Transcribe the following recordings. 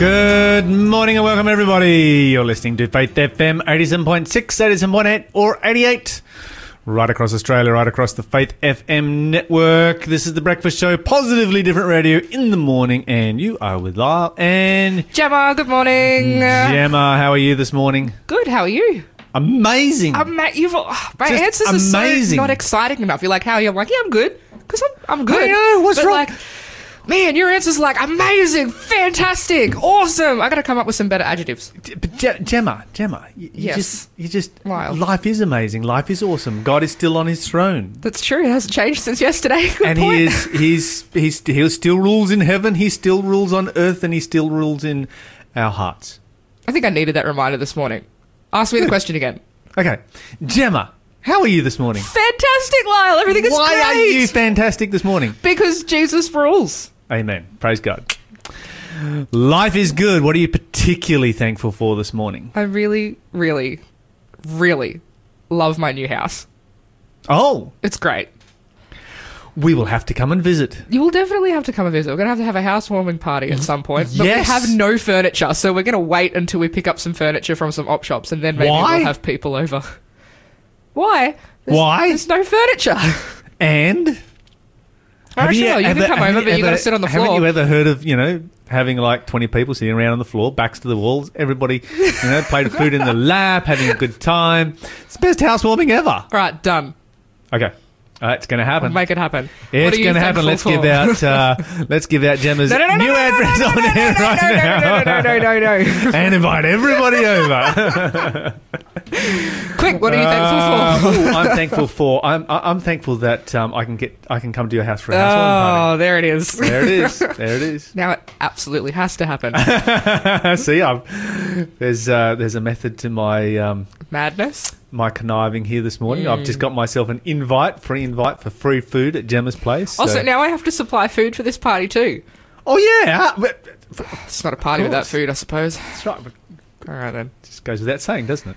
Good morning and welcome everybody. You're listening to Faith FM 87.6, 87.8 or 88. Right across Australia, right across the Faith FM network. This is the breakfast show, positively different radio in the morning, and you are with Lyle and Gemma, good morning. Gemma. How are you this morning? Good, how are you? Amazing. Um, mate, you've, oh, my Just answers are amazing. so not exciting enough. You're like, how are you? I'm like, yeah, I'm good. Because I'm, I'm good. I know, what's But, wrong? Like, man, your answer's like, amazing, fantastic, awesome. I got to come up with some better adjectives. But Je- Gemma, Gemma, you, you just, you just, Lyle. life is amazing. Life is awesome. God is still on His throne, That's true. It hasn't changed since yesterday. Good and point. He is, he's, he's, He still rules in heaven. He still rules on earth, and He still rules in our hearts. I think I needed that reminder this morning. Ask me the question again. Okay, Gemma, how are you this morning? Fantastic, Lyle. Everything is fantastic. Why great. are you fantastic this morning? because Jesus rules. Amen. Praise God. Life is good. What are you particularly thankful for this morning? I really, really, really love my new house. Oh, It's great. we will have to come and visit. You will definitely have to come and visit. We're going to have to have a housewarming party at some point. But Yes. we have no furniture, so we're going to wait until we pick up some furniture from some op shops and then maybe Why? we'll have people over. Why? There's, Why? There's no furniture. And Actually, no, you ever- can come have over, but you got to sit on the Haven't floor. you ever heard of you know having like twenty people sitting around on the floor, backs to the walls, everybody you know played food in the lap, having a good time? It's the best housewarming ever. right, done. Okay, uh, it's going to happen. Make it happen. It's going to happen. Let's give out. Uh, let's give out Gemma's No, no, no, new address on air right no, now, no, no, no, no, no, no. and invite everybody over. Quick, what are you thankful for? Uh, ooh, I'm thankful for. I'm I'm thankful that um, I can get I can come to your house for a housewarming party. Oh, there it is. There it is. There it is. Now it absolutely has to happen. See, I'm, there's uh, there's a method to my um, Madness. my conniving here this morning. I've just got myself an invite, free invite for free food at Gemma's place. Also, so- now I have to supply food for this party too. oh yeah, but- It's not a party without food, I suppose. that's right. But All right then. just goes without saying, doesn't it?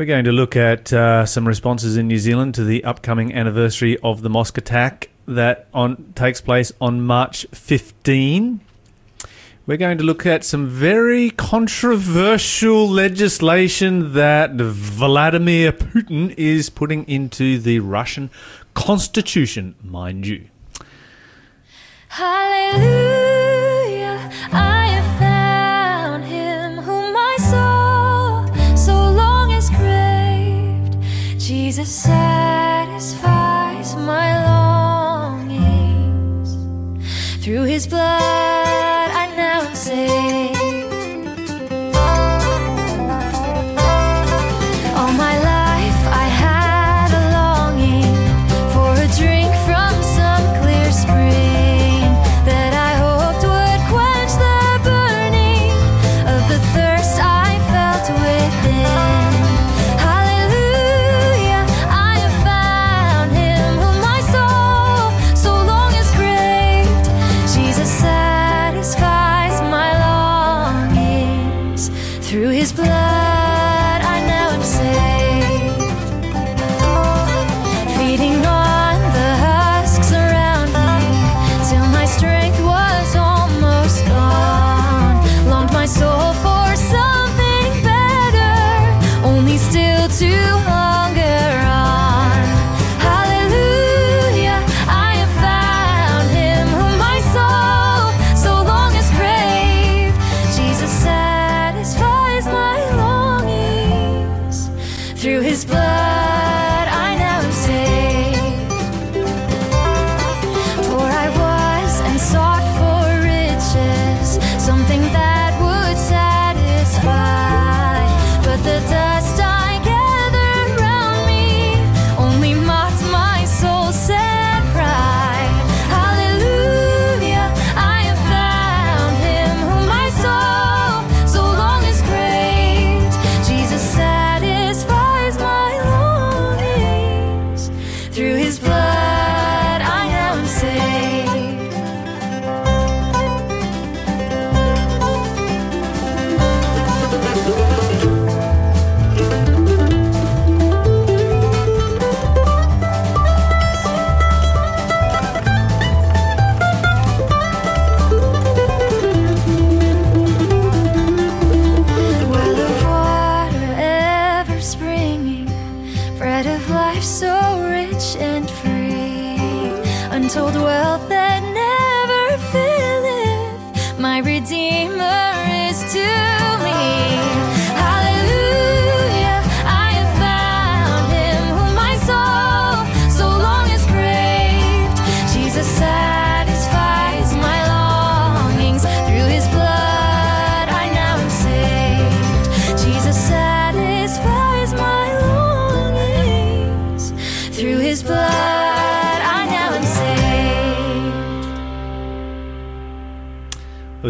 We're going to look at uh, some responses in New Zealand to the upcoming anniversary of the mosque attack that on takes place on March 15. We're going to look at some very controversial legislation that Vladimir Putin is putting into the Russian constitution, mind you. Hallelujah, I Jesus satisfies my longings. Through his blood,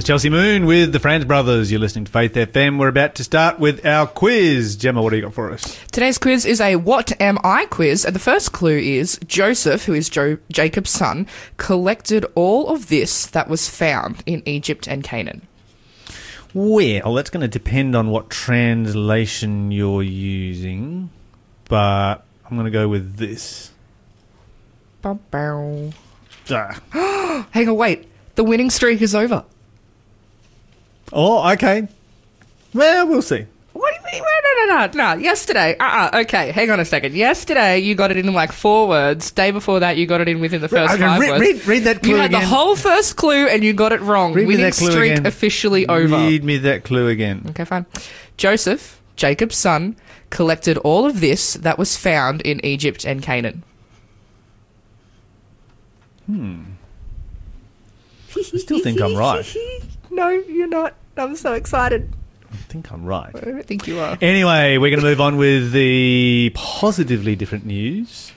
was Chelsea Moon with the Franz Brothers. You're listening to Faith FM. We're about to start with our quiz. Gemma, what do you got for us? Today's quiz is a What Am I quiz, and the first clue is Joseph, who is jo- Jacob's son, collected all of this that was found in Egypt and Canaan. Well, that's going to depend on what translation you're using, but I'm going to go with this. Bow-bow. Ah. Hang on, wait. The winning streak is over. Oh, okay. Well, we'll see. What do you mean? No, no, no, no. Yesterday. Uh uh Okay, hang on a second. Yesterday, you got it in like four words. Day before that, you got it in within the first Okay, five read- words. read- read that clue You had again. the whole first clue and you got it wrong. Read me winning that clue streak again. officially over. Read me that clue again. Okay, fine. Joseph, Jacob's son, collected all of this that was found in Egypt and Canaan. Hmm. I still think I'm right. no, you're not. I'm so excited. I think I'm right. I don't think you are. Anyway, we're going to move on with the positively different news.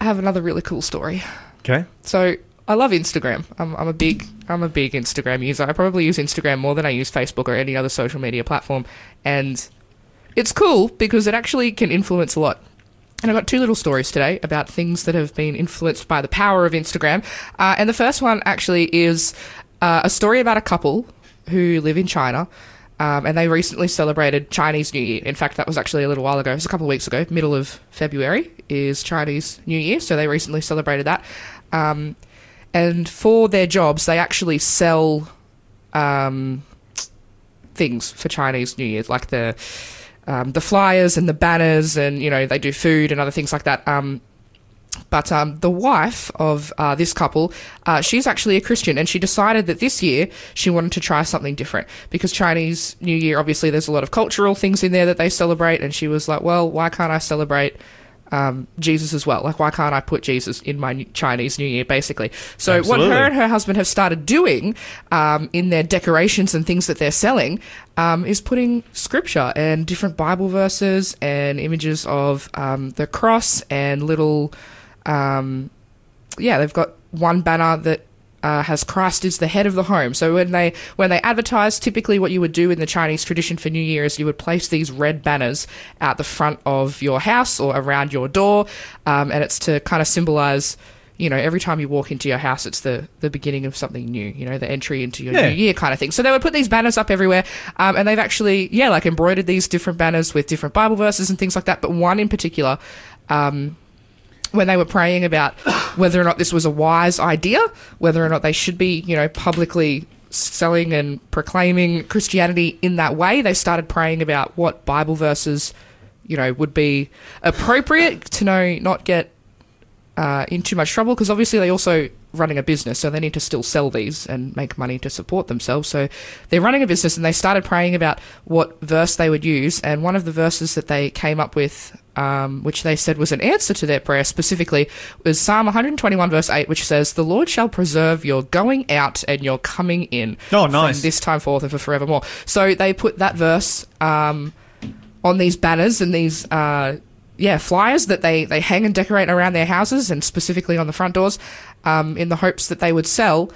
I have another really cool story. Okay. So I love Instagram. I'm, I'm a big I'm a big Instagram user. I probably use Instagram more than I use Facebook or any other social media platform, and it's cool because it actually can influence a lot. And I've got two little stories today about things that have been influenced by the power of Instagram. Uh, and the first one actually is uh, a story about a couple who live in China. Um, and they recently celebrated Chinese New Year. In fact, that was actually a little while ago. It was a couple of weeks ago. Middle of February is Chinese New Year. So they recently celebrated that. Um, and for their jobs, they actually sell um, things for Chinese New Year, like the um, the flyers and the banners, and you know they do food and other things like that. But um, the wife of uh, this couple, uh, she's actually a Christian, and she decided that this year she wanted to try something different because Chinese New Year, obviously, there's a lot of cultural things in there that they celebrate, and she was like, "Well, why can't I celebrate?" Um, Jesus as well. Like, why can't I put Jesus in my Chinese New Year, basically? So, Absolutely. what her and her husband have started doing um, in their decorations and things that they're selling um, is putting scripture and different Bible verses and images of um, the cross and little um, yeah, they've got one banner that uh, has Christ is the head of the home. So when they when they advertise, typically what you would do in the Chinese tradition for New Year is you would place these red banners out the front of your house or around your door, um, and it's to kind of symbolize. You know, every time you walk into your house, it's the, the beginning of something new. You know, the entry into your Yeah. new year kind of thing. So they would put these banners up everywhere, um, and they've actually, yeah, like embroidered these different banners with different Bible verses and things like that. But one in particular, um, when they were praying about whether or not this was a wise idea, whether or not they should be, you know, publicly selling and proclaiming Christianity in that way, they started praying about what Bible verses, you know, would be appropriate to know not get uh, in too much trouble because obviously they also running a business, so they need to still sell these and make money to support themselves. So they're running a business, and they started praying about what verse they would use. And one of the verses that they came up with, um, which they said was an answer to their prayer specifically, was Psalm 121 verse 8, which says, "The Lord shall preserve your going out and your coming in Oh, nice. from this time forth and for forevermore." So they put that verse. Um, on these banners and these uh, yeah flyers that they they hang and decorate around their houses and specifically on the front doors um, in the hopes that they would sell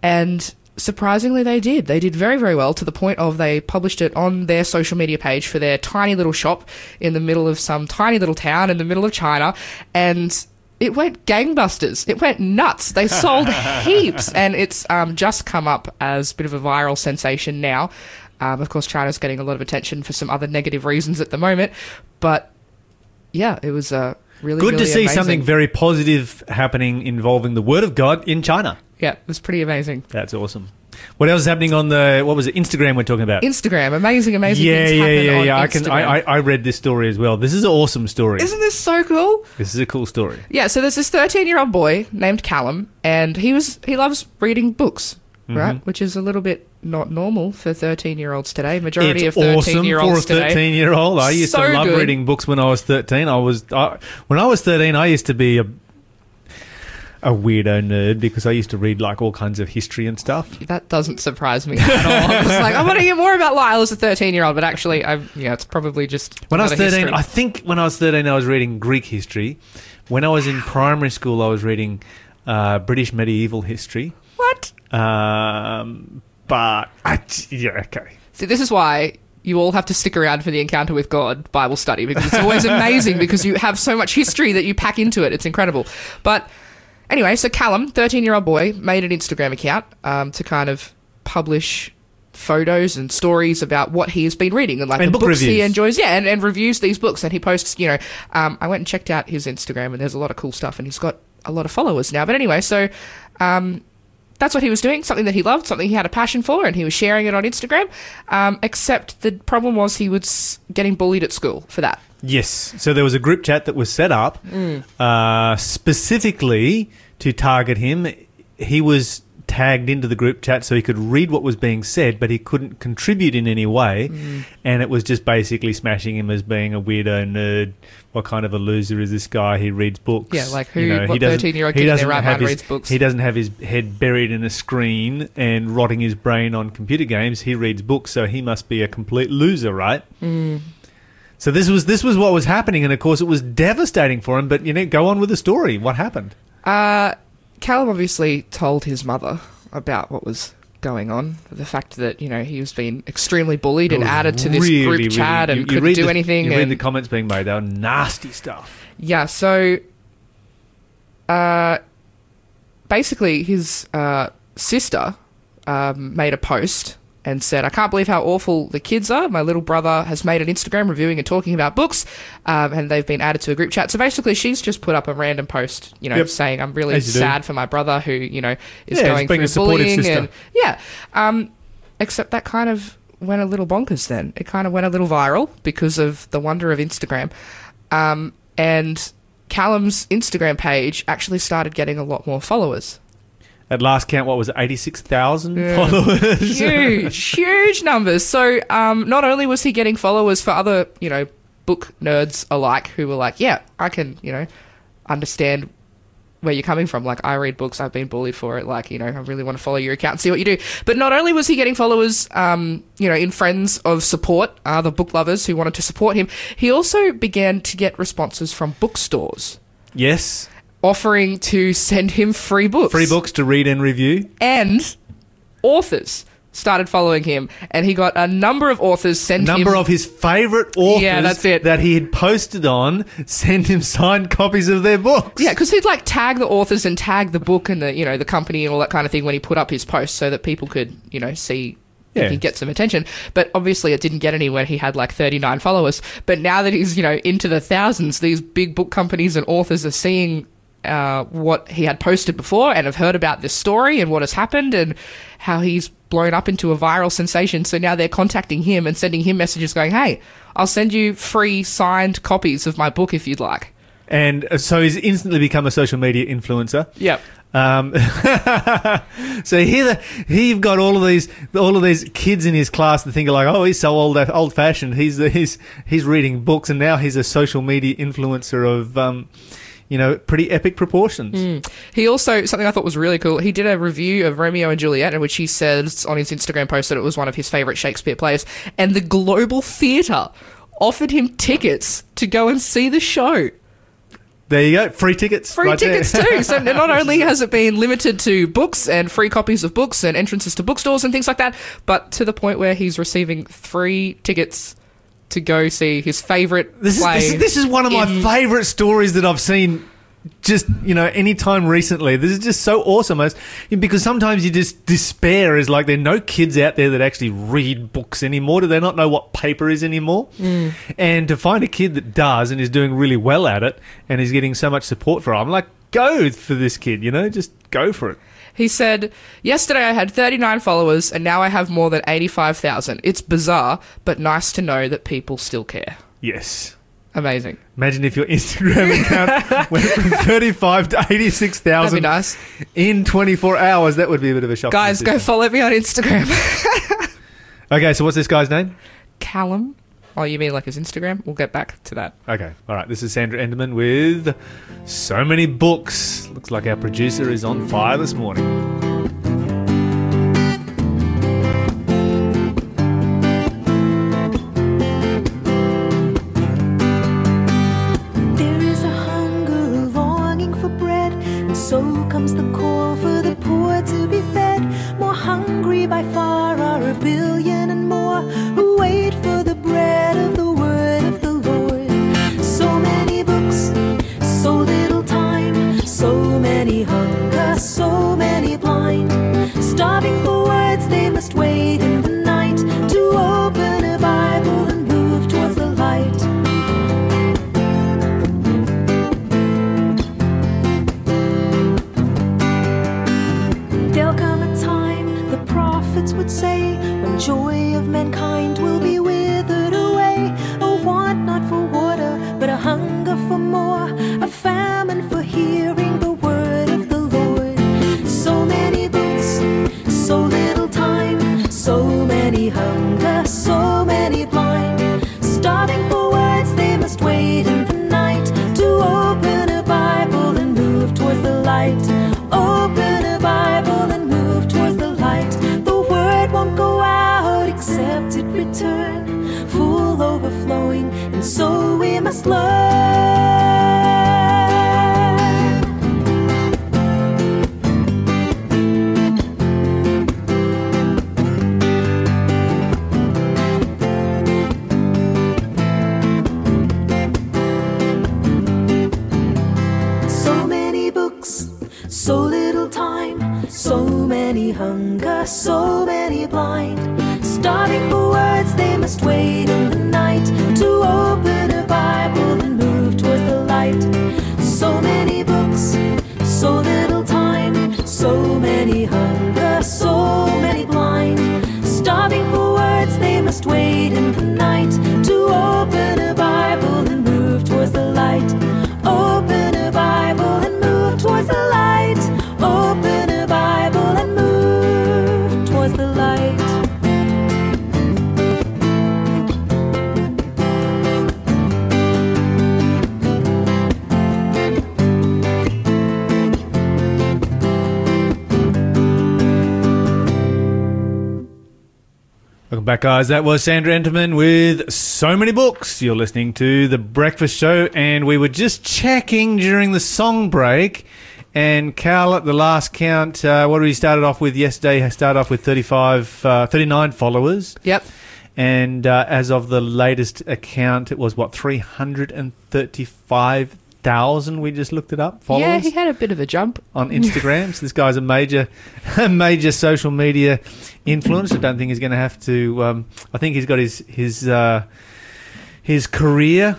and surprisingly they did they did very very well to the point of they published it on their social media page for their tiny little shop in the middle of some tiny little town in the middle of china and it went gangbusters. It went nuts. They sold heaps, and it's um, just come up as a bit of a viral sensation now. Um, of course, China's getting a lot of attention for some other negative reasons at the moment, but yeah, it was uh, really Good really to see amazing. something very positive happening involving the Word of God in China. Yeah, it was pretty amazing. That's awesome. What else is happening on the what was it Instagram we're talking about? Instagram, amazing, amazing yeah, things yeah, happen yeah, on yeah. I can. Instagram. I, I, I read this story as well. This is an awesome story. Isn't this so cool? this is a cool story. Yeah, so there's this 13 year old boy named Callum, and he was he loves reading books. Mm-hmm. right? Which is a little bit not normal for 13 year olds today. Majority it's of 13 awesome year for a olds today. 13 year old. I used So to love good. reading books when I was 13. I was I, when I was 13. I used to be a a weirdo nerd because I used to read like all kinds of history and stuff. That doesn't surprise me at all. I was like, I want to hear more about Lyle as a 13 year old, but actually, I yeah, it's probably just When I was a lot of 13, history. I think when I was 13, I was reading Greek history. When I was in primary school, I was reading uh, British medieval history. what? Um, but I, yeah, okay. See, this is why you all have to stick around for the Encounter with God Bible study because it's always amazing because you have so much history that you pack into it. It's incredible. But anyway, so Callum, 13 year old boy, made an Instagram account um, to kind of publish photos and stories about what he has been reading and like And the book books he enjoys. Yeah and, and reviews these books and he posts you know um, i went and checked out his instagram and there's a lot of cool stuff and he's got a lot of followers now. But anyway so um, that's what he was doing, something that he loved, something he had a passion for, and he was sharing it on Instagram. Um, except the problem was he was getting bullied at school for that. Yes. So there was a group chat that was set up uh, specifically to target him. He was tagged into the group chat so he could read what was being said, but he couldn't contribute in any way. And it was just basically smashing him as being a weirdo nerd. What kind of a loser is this guy? He reads books. Yeah, like who- what doesn't- 13-year-old he kid in their doesn't right mind his- reads books? He doesn't have his head buried in a screen and rotting his brain on computer games. He reads books, so he must be a complete loser, right? So this was this was what was happening, and of course it was devastating for him. But you know, go on with the story. What happened? Uh, Callum obviously told his mother about what was going on. The fact that, you know, he was being extremely bullied and added to this really, group really- chat and you- you couldn't do the- anything. You read and- the comments being made; they were nasty stuff. Yeah, so uh, basically, his uh, sister um, made a post and said, I can't believe how awful the kids are. My little brother has made an Instagram reviewing and talking about books, um, and they've been added to a group chat. So basically, she's just put up a random post, you know, Yep. saying, I'm really you do. sad for my brother who, you know, is Yeah, going through bullying. sister. And yeah. Um, except that kind of went a little bonkers then. It kind of went a little viral because of the wonder of Instagram. Um, and Callum's Instagram page actually started getting a lot more followers. At last count, what was it? Eighty-six thousand Yeah. followers. Huge, huge numbers. So um, not only was he getting followers for other, you know, book nerds alike who were like, yeah, I can, you know, understand where you're coming from. Like, I read books, I've been bullied for it. Like, you know, I really want to follow your account and see what you do. But not only was he getting followers, um, you know, in friends of support, other book lovers who wanted to support him, he also began to get responses from bookstores yes, offering to send him free books. free books to read and review. And authors started following him, and he got a number of authors send Number him of his favourite authors. Yeah, that's it. That he had posted on. Send him signed copies of their books. Yeah, because he'd like tag the authors and tag the book and the you know the company and all that kind of thing when he put up his posts so that people could you know see. if Yeah. He'd get some attention, but obviously it didn't get anywhere. He had like 39 followers. But now that he's, you know, into the thousands, these big book companies and authors are seeing uh, what he had posted before and have heard about this story and what has happened and how he's blown up into a viral sensation. So now they're contacting him and sending him messages going, hey, I'll send you free signed copies of my book if you'd like. And uh, so he's instantly become a social media influencer. Yep. Um, so here, the, here you've got all of these, all of these kids in his class that think like, oh, he's so old, old fashioned. He's he's he's reading books, and now he's a social media influencer of, um, you know, pretty epic proportions. Hmm. He also something I thought was really cool. He did a review of Romeo and Juliet, in which he says on his Instagram post that it was one of his favorite Shakespeare plays, and the Globe Theatre offered him tickets to go and see the show. There you go, free tickets, Free right there. tickets too. So not only has it been limited to books and free copies of books and entrances to bookstores and things like that, but to the point where he's receiving free tickets to go see his favorite This is, play. this is this is one of my favorite stories that I've seen. Just you know, any time recently, this is just so awesome. Because sometimes you just despair. Is like there are no kids out there that actually read books anymore. Do they not know what paper is anymore? Mm. And to find a kid that does and is doing really well at it, and is getting so much support for it, I'm like, go for this kid. You know, just go for it. He said, Yesterday I had 39 followers and now I have more than 85,000. It's bizarre, but nice to know that people still care. Yes. Amazing. Imagine if your Instagram account went from 35 to 86,000 nice. in 24 hours. That would be a bit of a shock. Guys, go follow me on Instagram. Okay, so what's this guy's name? Callum. Oh, you mean like his Instagram? We'll get back to that. Okay, all right. This is Sandra Enderman with so many books. Looks like our producer is on fire this morning. Return, full overflowing, and so we must learn. Guys. That was Sandra Enterman with so many books. You're listening to The Breakfast Show, and we were just checking during the song break. And Cal, at the last count, uh, what we started off with yesterday, started off with 35, uh, 39 followers. Yep. And uh, as of the latest account, it was what, 335,000? We just looked it up. Followers? Yeah, he had a bit of a jump. on Instagram. so this guy's a major, a major social media influence. I don't think he's going to have to. Um, I think he's got his his uh, his career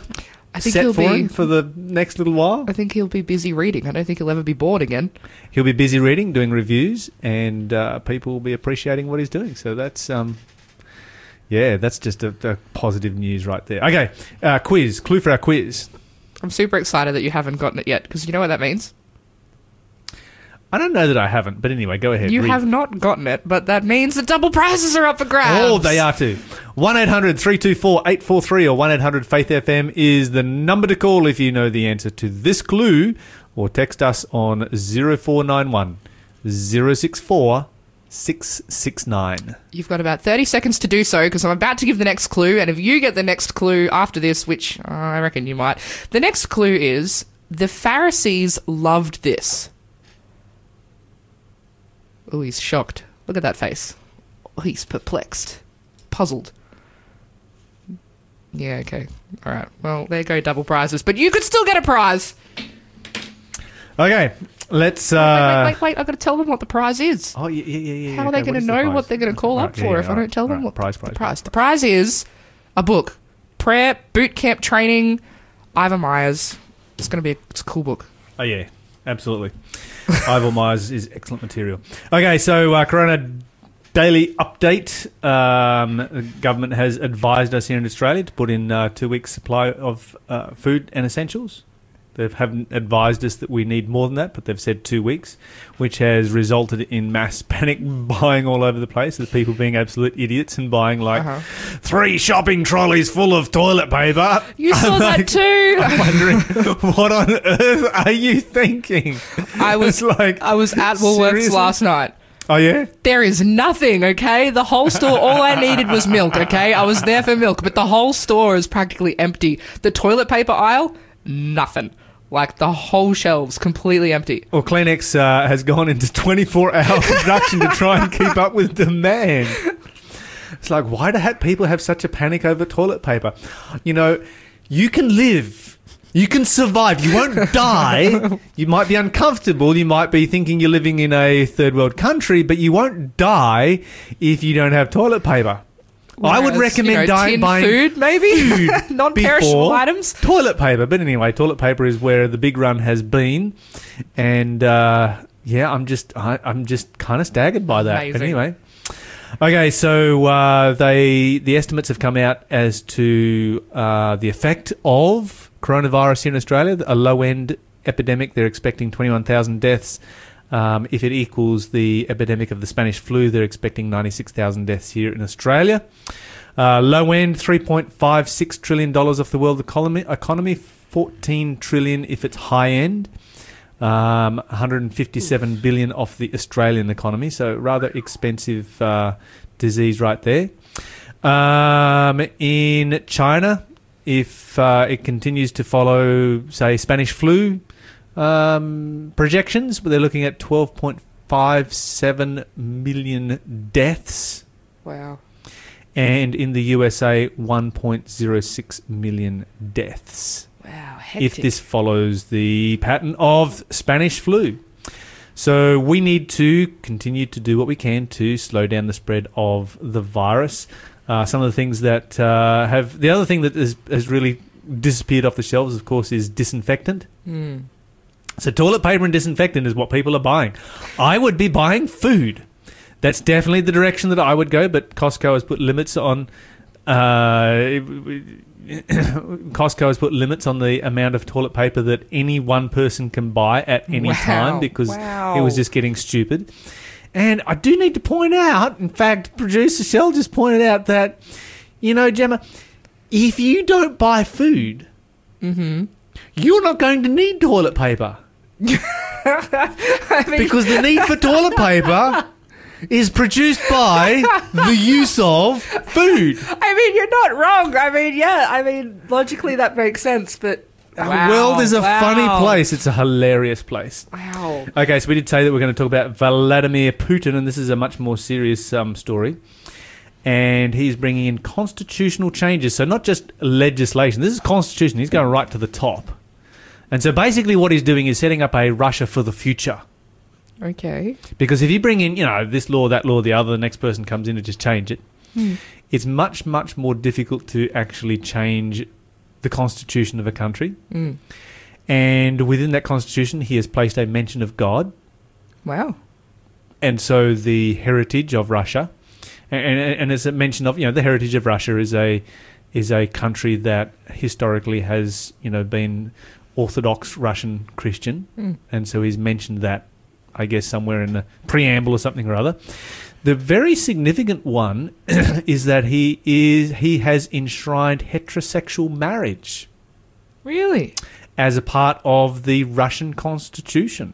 I think set he'll for be. him for the next little while. I think he'll be busy reading. I don't think he'll ever be bored again. He'll be busy reading, doing reviews, and uh, people will be appreciating what he's doing. So that's. Um, yeah, that's just a, a positive news right there. Okay, uh, quiz. Clue for our quiz. I'm super excited that you haven't gotten it yet because you know what that means. I don't know that I haven't, but anyway, go ahead. You read. have not gotten it, but that means the double prizes are up for grabs. Oh, they are too. 1 800 324 843 or 1 800 Faith FM is the number to call if you know the answer to this clue or text us on 0491 064 669. You've got about 30 seconds to do so because I'm about to give the next clue. And if you get the next clue after this, which uh, I reckon you might, the next clue is the Pharisees loved this. Oh, he's shocked. Look at that face. Oh, he's perplexed, puzzled. Yeah, okay. All right. Well, there go double prizes, but you could still get a prize. Okay, let's. wait, Uh, wait, wait, wait. I've got to tell them what the prize is. Oh, yeah, yeah, yeah. yeah, How are they going to is the know what they're going to call All up right, yeah, for yeah, if I don't tell all them what prize, the prize, prize? The prize is a book, Prayer Boot Camp Training, Ivor Myers. It's going to be a, it's a cool book. Oh yeah, absolutely. Ivor Myers is excellent material. Okay, so uh, Corona daily update. Um, the government has advised us here in Australia to put in uh, two weeks' supply of uh, food and essentials. They haven't advised us that we need more than that, but they've said two weeks, which has resulted in mass panic buying all over the place, with people being absolute idiots and buying like Uh-huh. three shopping trolleys full of toilet paper. You saw I'm that like- too. I'm wondering, what on earth are you thinking? I was like, I was at Woolworths Seriously? last night. oh yeah, There is nothing, okay? The whole store, all I needed was milk, okay? I was there for milk, but the whole store is practically empty. The toilet paper aisle, nothing. Like the whole shelves completely empty. Well, Kleenex uh, has gone into 24 hour production to try and keep up with demand. It's like, why do people have such a panic over toilet paper? You know, you can live, you can survive, you won't die. You might be uncomfortable, you might be thinking you're living in a third world country, but you won't die if you don't have toilet paper. I would Whereas, recommend you know, di- tin buying food, maybe food non-perishable before items. Toilet paper, but anyway, toilet paper is where the big run has been, and uh, yeah, I'm just I, I'm just kind of staggered by that. But Amazing. anyway, okay, so uh, they the estimates have come out as to uh, the effect of coronavirus here in Australia, a low end epidemic. They're expecting 21,000 deaths. Um, if it equals the epidemic of the Spanish flu, they're expecting 96,000 deaths here in Australia. Uh, low end, $3.56 trillion off the world economy, economy 14 trillion if it's high end. Um, 157 billion off the Australian economy, so rather expensive uh, disease right there. Um, in China, if uh, it continues to follow, say, Spanish flu um, projections, but they're looking at 12.57 million deaths Wow. and in the USA, 1.06 million deaths. Wow. If this follows the pattern of Spanish flu. So we need to continue to do what we can to slow down the spread of the virus. Uh, some of the things that uh, have the other thing that has, has really disappeared off the shelves, of course, is disinfectant. Hmm. So toilet paper and disinfectant is what people are buying. I would be buying food. That's definitely the direction that I would go. But Costco has put limits on. Uh, Costco has put limits on the amount of toilet paper that any one person can buy at any Wow. time because Wow. it was just getting stupid. And I do need to point out, in fact, producer Shell just pointed out that, you know, Gemma, if you don't buy food, Mm-hmm. you're not going to need toilet paper I mean, because the need for toilet paper is produced by the use of food. I mean, you're not wrong. I mean, yeah. I mean, logically that makes sense, but The world is a funny place. It's a hilarious place. wow. Okay, so we did say that we're going to talk about Vladimir Putin, and this is a much more serious um, story. And he's bringing in constitutional changes, so not just legislation. This is constitution. He's going right to the top. And so basically, what he's doing is setting up a Russia for the future. Okay. Because if you bring in, you know, this law, that law, the other, the next person comes in and just change it, it's much, much more difficult to actually change the constitution of a country. Mm. And within that constitution, he has placed a mention of God, Wow. and so the heritage of Russia, and, and, and as a mention of, you know, the heritage of Russia is a is a country that historically has, you know, been Orthodox Russian Christian, Mm. and so he's mentioned that, I guess, somewhere in the preamble or something or other. The very significant one is that he is he has enshrined heterosexual marriage Really? as a part of the Russian constitution,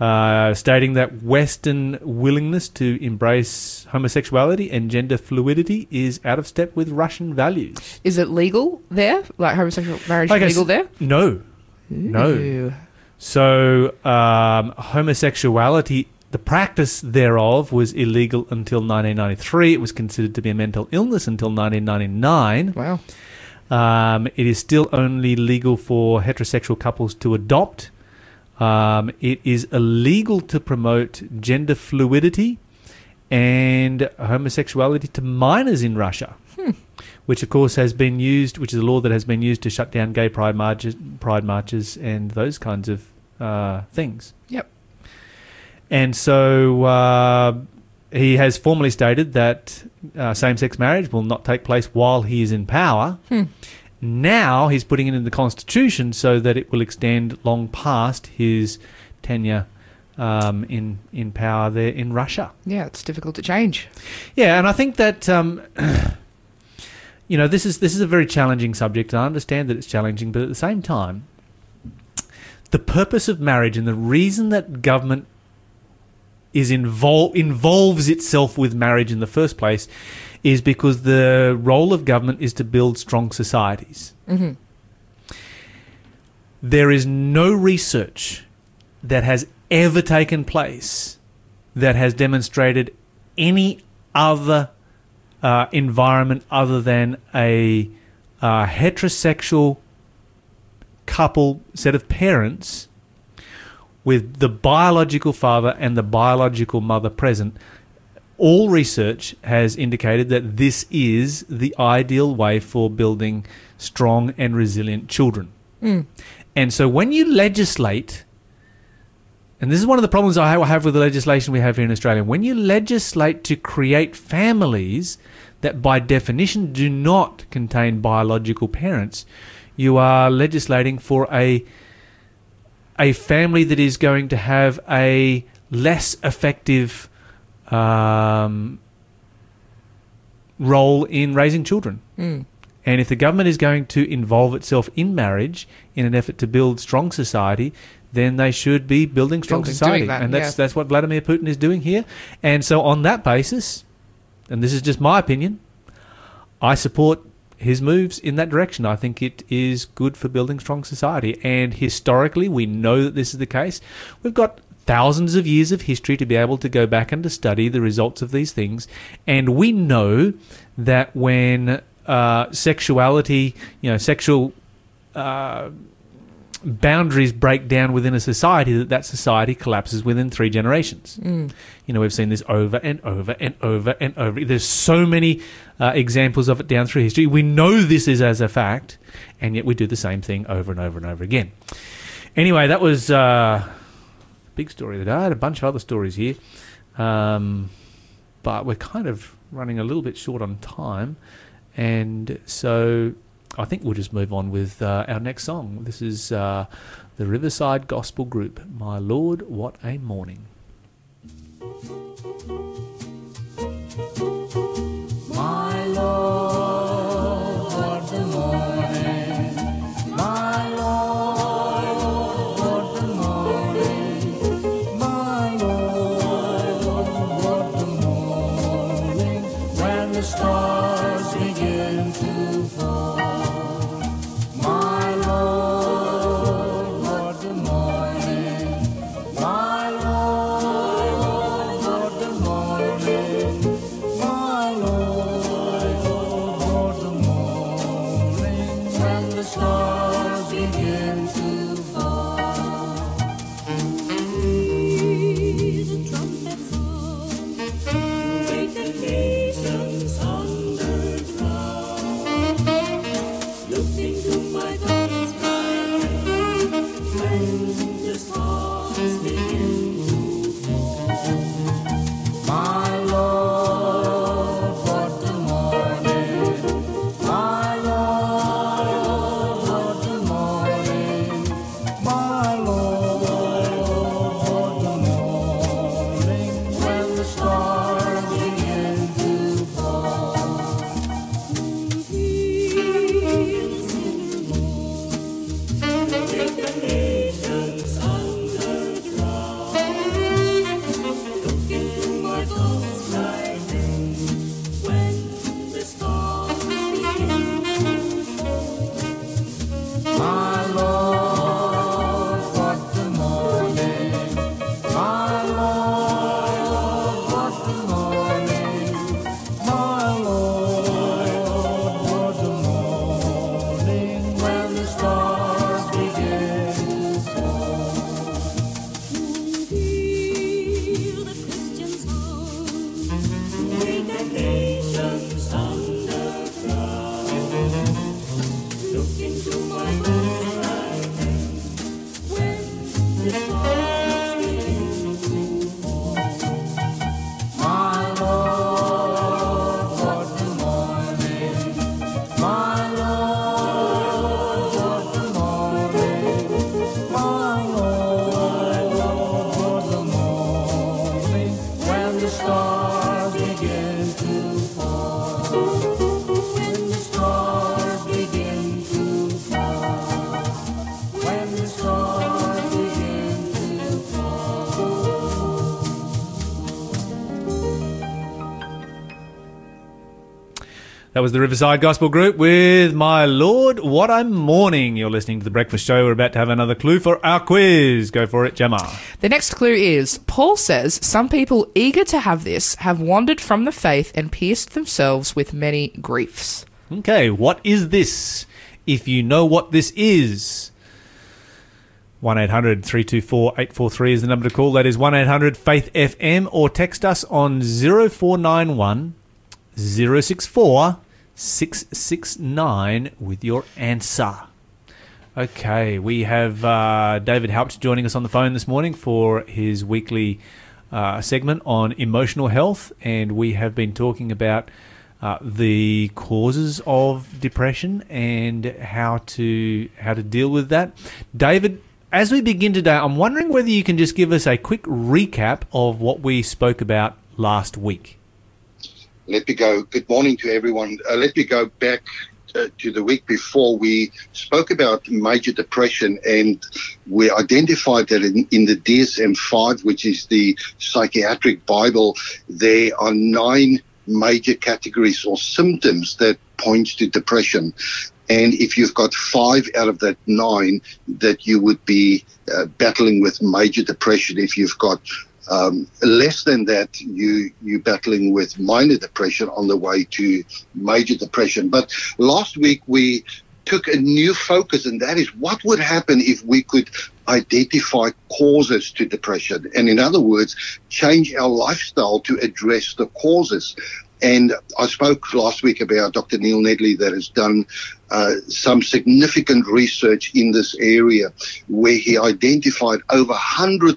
uh, stating that Western willingness to embrace homosexuality and gender fluidity is out of step with Russian values. Is it legal there? Like homosexual marriage Okay, is legal there? No. No. Ooh. So, um, homosexuality, the practice thereof was illegal until 1993. It was considered to be a mental illness until 1999. Wow. Um, it is still only legal for heterosexual couples to adopt. Um, it is illegal to promote gender fluidity and homosexuality to minors in Russia, which of course has been used, which is a law that has been used to shut down gay pride marches, pride marches, and those kinds of uh, things. Yep. And so, uh, he has formally stated that uh, same-sex marriage will not take place while he is in power. Now he's putting it in the constitution so that it will extend long past his tenure um, in in power there in Russia. Yeah, it's difficult to change. Yeah, and I think that um, you know this is this is a very challenging subject. I understand that it's challenging, but at the same time, the purpose of marriage and the reason that government is invol- involves itself with marriage in the first place is because the role of government is to build strong societies. hmm There is no research that has ever taken place that has demonstrated any other uh, environment other than a uh, heterosexual couple set of parents with the biological father and the biological mother present. All research has indicated that this is the ideal way for building strong and resilient children. Mm. And so when you legislate, and this is one of the problems I have with the legislation we have here in Australia, when you legislate to create families that by definition do not contain biological parents, you are legislating for a a family that is going to have a less effective um, role in raising children. Mm. And if the government is going to involve itself in marriage in an effort to build strong society, then they should be building strong Building- society, that, and that's yeah. that's what Vladimir Putin is doing here. And so, on that basis, and this is just my opinion, I support his moves in that direction. I think it is good for building strong society, and historically, we know that this is the case. We've got thousands of years of history to be able to go back and to study the results of these things, and we know that when uh, sexuality, you know, sexual uh, boundaries break down within a society, that that society collapses within three generations. Mm. You know, we've seen this over and over and over and over. There's so many uh, examples of it down through history. We know this is as a fact, and yet we do the same thing over and over and over again. Anyway, that was uh, a big story day. I had a bunch of other stories here, um, but we're kind of running a little bit short on time, and so I think we'll just move on with uh, our next song. This is uh, the Riverside Gospel Group. My Lord, what a morning. My Lord, That was the Riverside Gospel Group with My Lord, What a Morning. You're listening to The Breakfast Show. We're about to have another clue for our quiz. Go for it, Gemma. The next clue is Paul says some people eager to have this have wandered from the faith and pierced themselves with many griefs. Okay, what is this? If you know what this is, 1 800 324 843 is the number to call. That is 1 800 Faith FM or text us on 0491 064 669 with your answer. Okay, we have uh, David Haupt joining us on the phone this morning for his weekly uh, segment on emotional health, and we have been talking about uh, the causes of depression and how to how to deal with that. David, as we begin today, I'm wondering whether you can just give us a quick recap of what we spoke about last week. Let me go. Good morning to everyone. Uh, let me go back uh, to the week before we spoke about major depression, and we identified that in, in the DSM-5, which is the psychiatric Bible, there are nine major categories or symptoms that points to depression. And if you've got five out of that nine, that you would be uh, battling with major depression. If you've got um, less than that, you you battling with minor depression on the way to major depression. But last week we took a new focus, and that is what would happen if we could identify causes to depression, and in other words, change our lifestyle to address the causes. And I spoke last week about Dr. Neil Nedley that has done uh, some significant research in this area where he identified over 100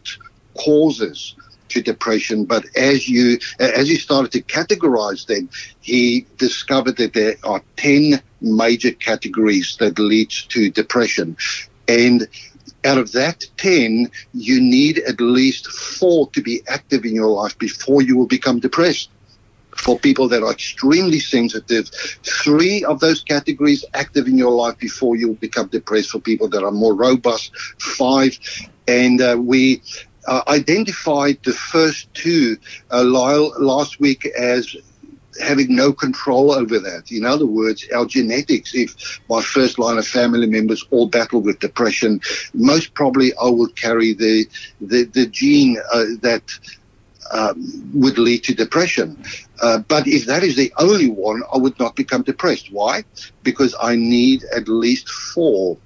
causes to depression. But as you as he started to categorize them, he discovered that there are 10 major categories that leads to depression. And out of that 10, you need at least four to be active in your life before you will become depressed for people that are extremely sensitive. Three of those categories active in your life before you will become depressed for people that are more robust. Five. And uh, we uh, identified the first two, uh, Lyle, last week as having no control over that. In other words, our genetics, if my first line of family members all battle with depression, most probably I would carry the, the, the gene uh, that um, would lead to depression. Uh, but if that is the only one, I would not become depressed. Why? Because I need at least four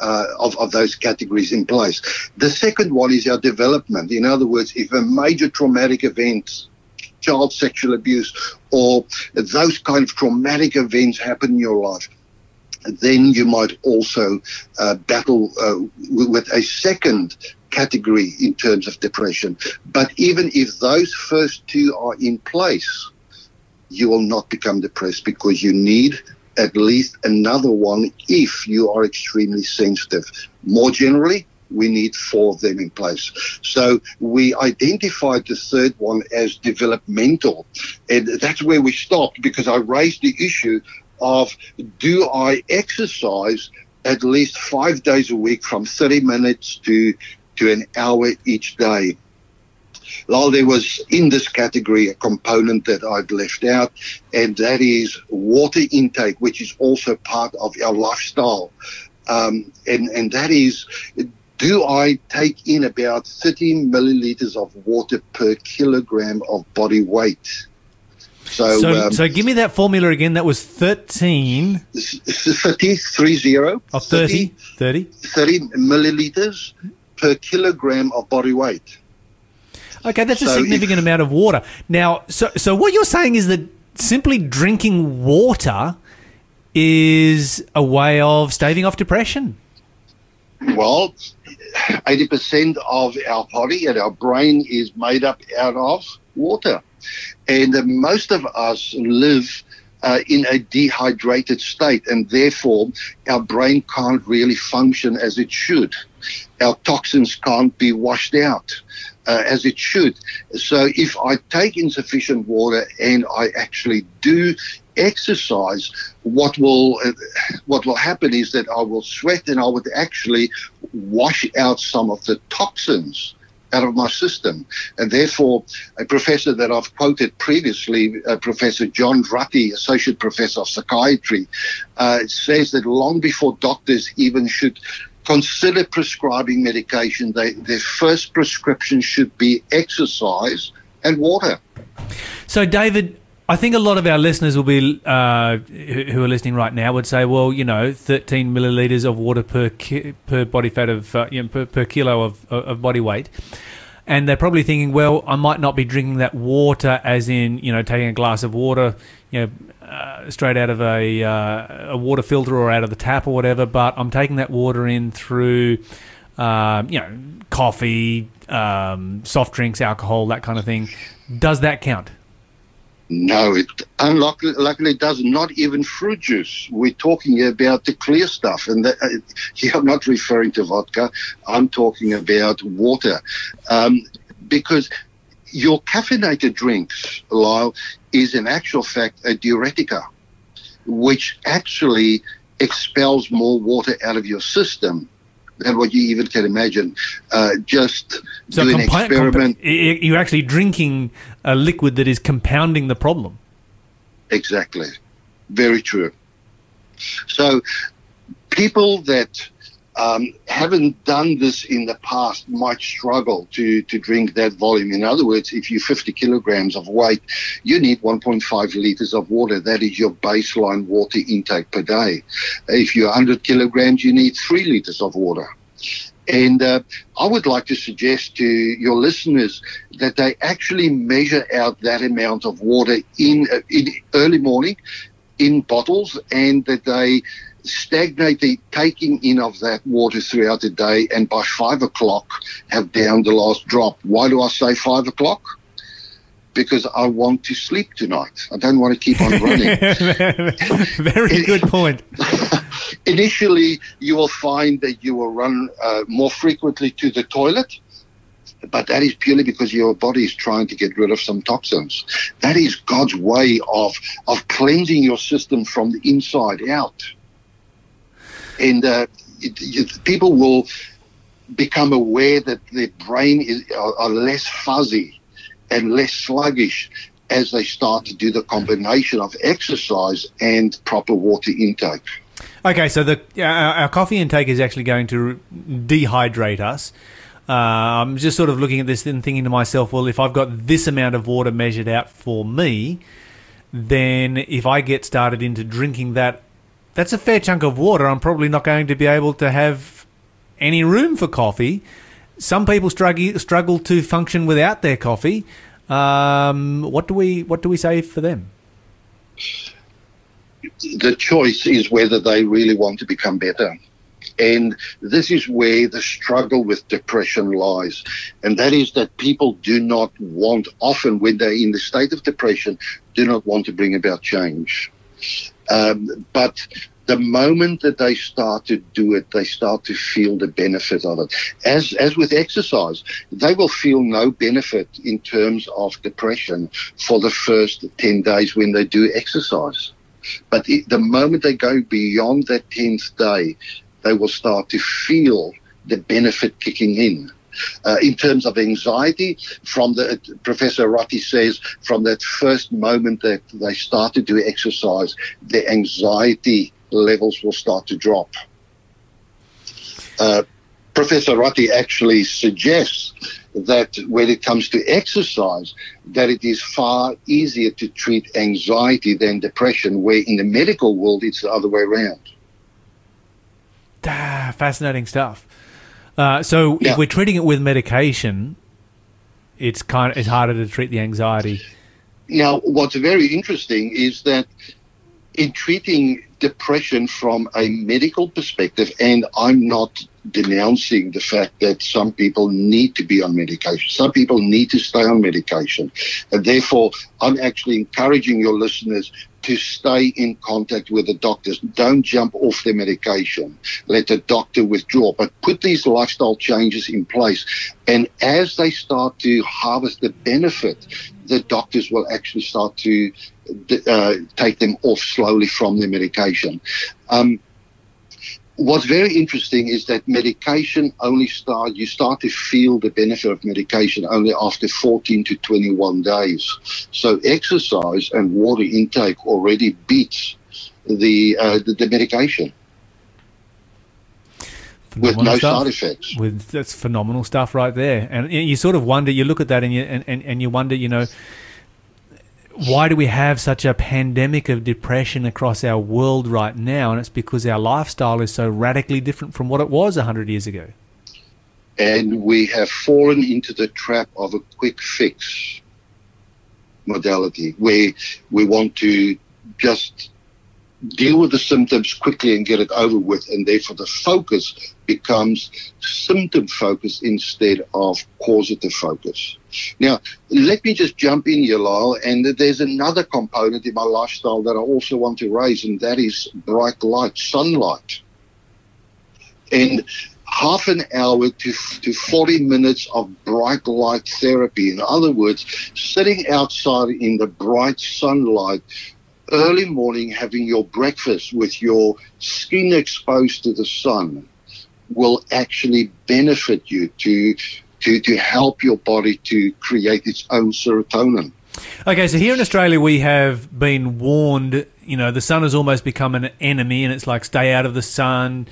uh, of, of those categories in place. The second one is our development. In other words, if a major traumatic event, child sexual abuse, or those kind of traumatic events happen in your life, then you might also uh, battle uh, with a second category in terms of depression. But even if those first two are in place, you will not become depressed because you need at least another one if you are extremely sensitive. More generally, we need four of them in place. So we identified the third one as developmental. And that's where we stopped because I raised the issue of do I exercise at least five days a week from 30 minutes to, to an hour each day? There was in this category a component that I'd left out, and that is water intake, which is also part of our lifestyle. Um, and, and that is, do I take in about 30 milliliters of water per kilogram of body weight? So, So, um, so give me that formula again. That was 13 30, 30, of 30. 30. 30 milliliters per kilogram of body weight. Okay, that's a So significant amount of water. Now, so so what you're saying is that simply drinking water is a way of staving off depression. Well, 80% of our body and our brain is made up out of water. And most of us live uh, in a dehydrated state, and therefore our brain can't really function as it should. Our toxins can't be washed out uh, as it should. So if I take insufficient water and I actually do exercise, what will uh, what will happen is that I will sweat and I would actually wash out some of the toxins out of my system. And therefore, a professor that I've quoted previously, uh, Professor John Ratey, Associate Professor of Psychiatry, uh, says that long before doctors even should consider prescribing medication, they, their first prescription should be exercise and water. So, David, I think a lot of our listeners will be uh, who are listening right now would say, well, you know, 13 milliliters of water per ki- per body fat of uh, you know, per, per kilo of, of body weight. And they're probably thinking, well, I might not be drinking that water, as in, you know, taking a glass of water, you know, uh, straight out of a uh, a water filter or out of the tap or whatever. But I'm taking that water in through, um, you know, coffee, um, soft drinks, alcohol, that kind of thing. Does that count? No, it unluckily luckily it does not even fruit juice. We're talking about the clear stuff, and that, uh, here I'm not referring to vodka. I'm talking about water, um, because your caffeinated drinks, Lyle, is in actual fact a diuretica, which actually expels more water out of your system than what you even can imagine. Uh, just So do an experiment. compa- you're actually drinking a liquid that is compounding the problem. Exactly. Very true. So, people that um, haven't done this in the past might struggle to, to drink that volume. In other words, if you're 50 kilograms of weight, you need 1.5 liters of water. That is your baseline water intake per day. If you're 100 kilograms, you need three liters of water. And uh, I would like to suggest to your listeners that they actually measure out that amount of water in, uh, in early morning in bottles and that they stagnate the taking in of that water throughout the day and by five o'clock have down the last drop. Why do I say five o'clock? Because I want to sleep tonight. I don't want to keep on running. Very good point. Initially, you will find that you will run uh, more frequently to the toilet, but that is purely because your body is trying to get rid of some toxins. That is God's way of of cleansing your system from the inside out. And uh, it, it, people will become aware that their brain is are, are less fuzzy and less sluggish as they start to do the combination of exercise and proper water intake. Okay, so the our, our coffee intake is actually going to dehydrate us. Uh, I'm just sort of looking at this and thinking to myself, well, if I've got this amount of water measured out for me, then if I get started into drinking that, that's a fair chunk of water. I'm probably not going to be able to have any room for coffee. Some people struggle struggle to function without their coffee. Um, what do we what do we say for them? the choice is whether they really want to become better. And this is where the struggle with depression lies. And that is that people do not want, often when they're in the state of depression, do not want to bring about change. Um, but the moment that they start to do it, they start to feel the benefit of it. As, as with exercise, they will feel no benefit in terms of depression for the first 10 days when they do exercise. But it, the moment they go beyond that 10th day, they will start to feel the benefit kicking in. Uh, in terms of anxiety, from the Professor Ratey says, from that first moment that they start to exercise, the anxiety levels will start to drop. Uh, Professor Ratey actually suggests that when it comes to exercise, that it is far easier to treat anxiety than depression, where in the medical world it's the other way around. Ah, fascinating stuff. Uh, so Yeah. if we're treating it with medication, it's kind of it's harder to treat the anxiety. Now, what's very interesting is that in treating depression from a medical perspective, and I'm not denouncing the fact that some people need to be on medication, some people need to stay on medication, and therefore I'm actually encouraging your listeners to stay in contact with the doctors. Don't jump off the medication. Let the doctor withdraw, but put these lifestyle changes in place. And as they start to harvest the benefit, the doctors will actually start to uh, take them off slowly from the medication. Um, what's very interesting is that medication only start you start to feel the benefit of medication only after 14 to 21 days. So exercise and water intake already beats the uh, the, the medication. With no stuff. side effects. With that's phenomenal stuff right there. And you sort of wonder you look at that and you and, and, and you wonder you know why do we have such a pandemic of depression across our world right now? And it's because our lifestyle is so radically different from what it was 100 years ago. And we have fallen into the trap of a quick fix modality where we want to just deal with the symptoms quickly and get it over with and therefore the focus becomes symptom focus instead of causative focus now let me just jump in here Lyle and there's another component in my lifestyle that I also want to raise and that is bright light sunlight and half an hour to, to 40 minutes of bright light therapy. In other words, sitting outside in the bright sunlight early morning, having your breakfast with your skin exposed to the sun will actually benefit you to, to, to help your body to create its own serotonin. Okay, so here in Australia, we have been warned. You know, the sun has almost become an enemy, and it's like stay out of the sun,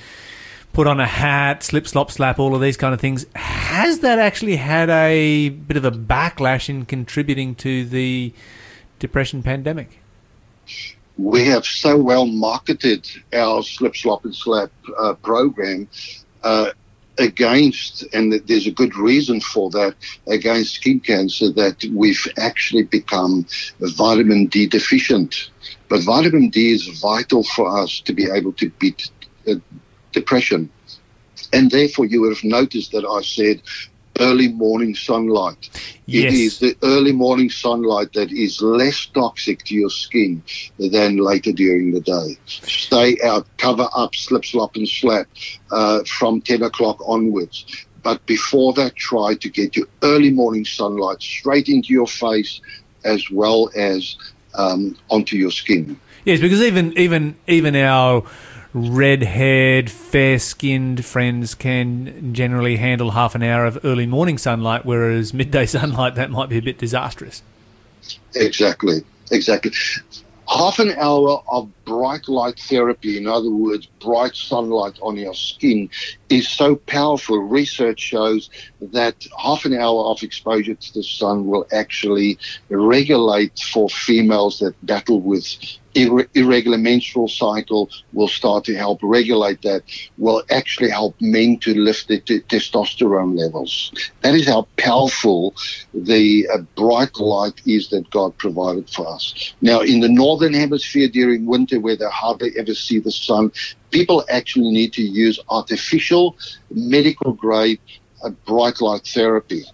put on a hat, slip, slop, slap, all of these kind of things. Has that actually had a bit of a backlash in contributing to the depression pandemic? We have so well marketed our slip, slop, and slap uh, program uh, against, and there's a good reason for that, against skin cancer that we've actually become vitamin D deficient. But vitamin D is vital for us to be able to beat uh, depression. And therefore, you would have noticed that I said early morning sunlight. Yes. It is the early morning sunlight that is less toxic to your skin than later during the day. Stay out, cover up, slip, slop, and slap uh, from 10 o'clock onwards. But before that, try to get your early morning sunlight straight into your face as well as um, onto your skin. Yes, because even even even our red-haired, fair-skinned friends can generally handle half an hour of early morning sunlight, whereas midday sunlight that might be a bit disastrous. Exactly, exactly. Half an hour of bright light therapy, in other words, bright sunlight on your skin, is so powerful. Research shows that half an hour of exposure to the sun will actually regulate for females that battle with irre- irregular menstrual cycle will start to help regulate that will actually help men to lift their t- testosterone levels that is how powerful the uh, bright light is that god provided for us now in the northern hemisphere during winter where they hardly ever see the sun people actually need to use artificial medical grade uh, bright light therapy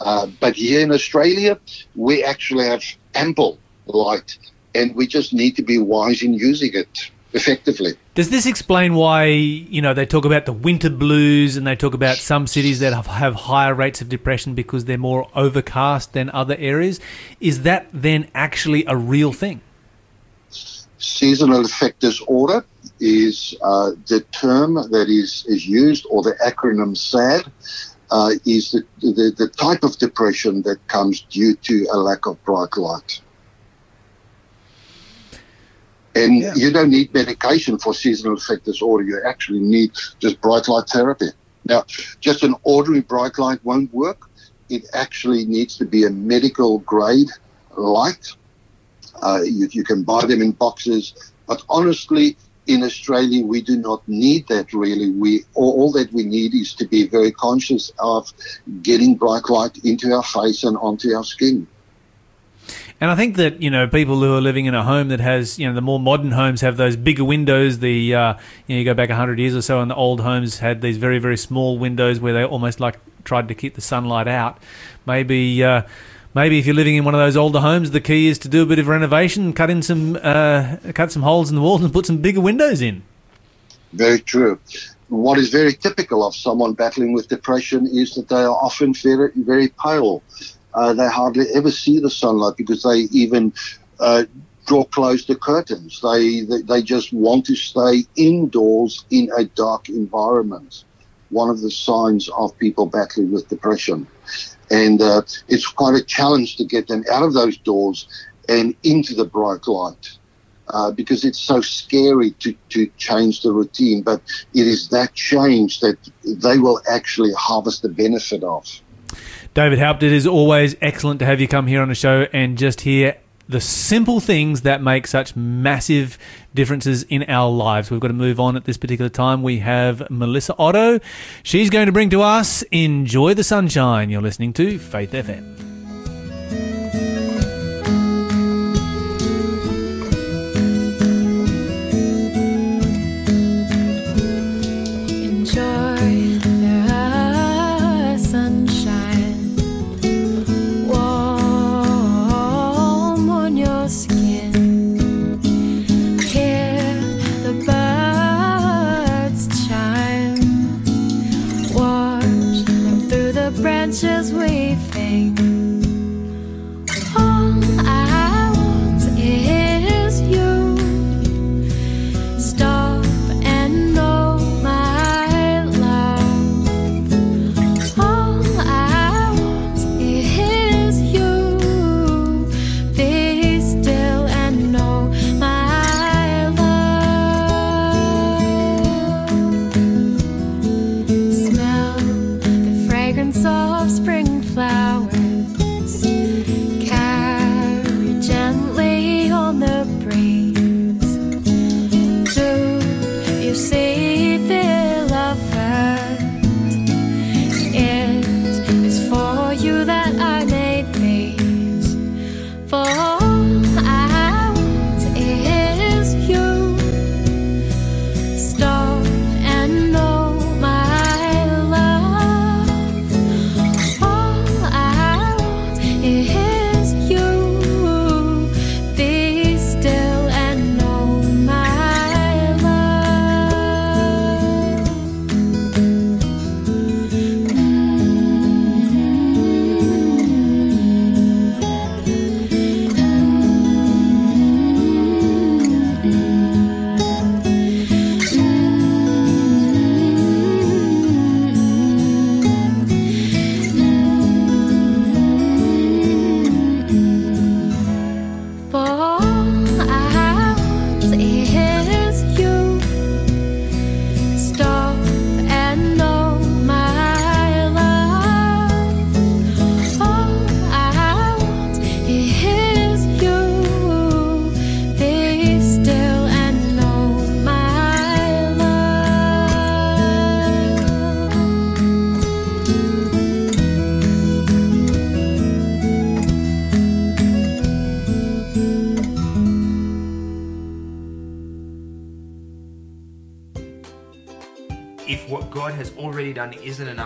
uh, but here in Australia, we actually have ample light, and we just need to be wise in using it effectively. Does this explain why you know they talk about the winter blues and they talk about some cities that have, have higher rates of depression because they're more overcast than other areas? Is that then actually a real thing? Seasonal affect disorder is uh, the term that is, is used, or the acronym SAD, uh, is the, the, the type of depression that comes due to a lack of bright light. And Yeah. you don't need medication for seasonal affect disorder. You actually need just bright light therapy. Now, just an ordinary bright light won't work. It actually needs to be a medical grade light. Uh, you, you can buy them in boxes, but honestly, in Australia, we do not need that really. We all, all that we need is to be very conscious of getting bright light into our face and onto our skin. And I think that you know people who are living in a home that has you know the more modern homes have those bigger windows. The uh, you know you go back hundred years or so, and the old homes had these very very small windows where they almost like tried to keep the sunlight out. Maybe. Uh, Maybe if you're living in one of those older homes, the key is to do a bit of renovation, cut in some, uh, cut some holes in the walls, and put some bigger windows in. Very true. What is very typical of someone battling with depression is that they are often very, very pale. Uh, they hardly ever see the sunlight because they even uh, draw close the curtains. They, they they just want to stay indoors in a dark environment. One of the signs of people battling with depression, and uh, it's quite a challenge to get them out of those doors and into the bright light. Uh, because it's so scary to, to change the routine, but it is that change that they will actually harvest the benefit of. David Haupt, it is always excellent to have you come here on the show and just hear the simple things that make such massive differences in our lives. We've got to move on at this particular time. We have Melissa Otto. She's going to bring to us Enjoy the Sunshine. You're listening to Faith FM.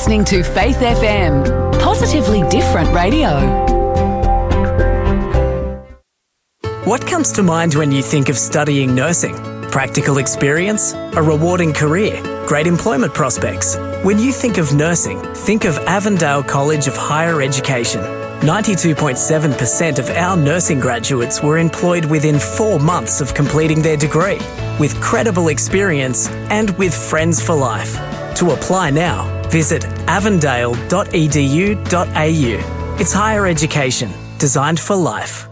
listening to Faith FM, positively different radio. What comes to mind when you think of studying nursing? Practical experience? A rewarding career? Great employment prospects? When you think of nursing, think of Avondale College of Higher Education. 92.7% of our nursing graduates were employed within four months of completing their degree, with credible experience and with friends for life. To apply now, visit avondale.edu.au. It's higher education, designed for life.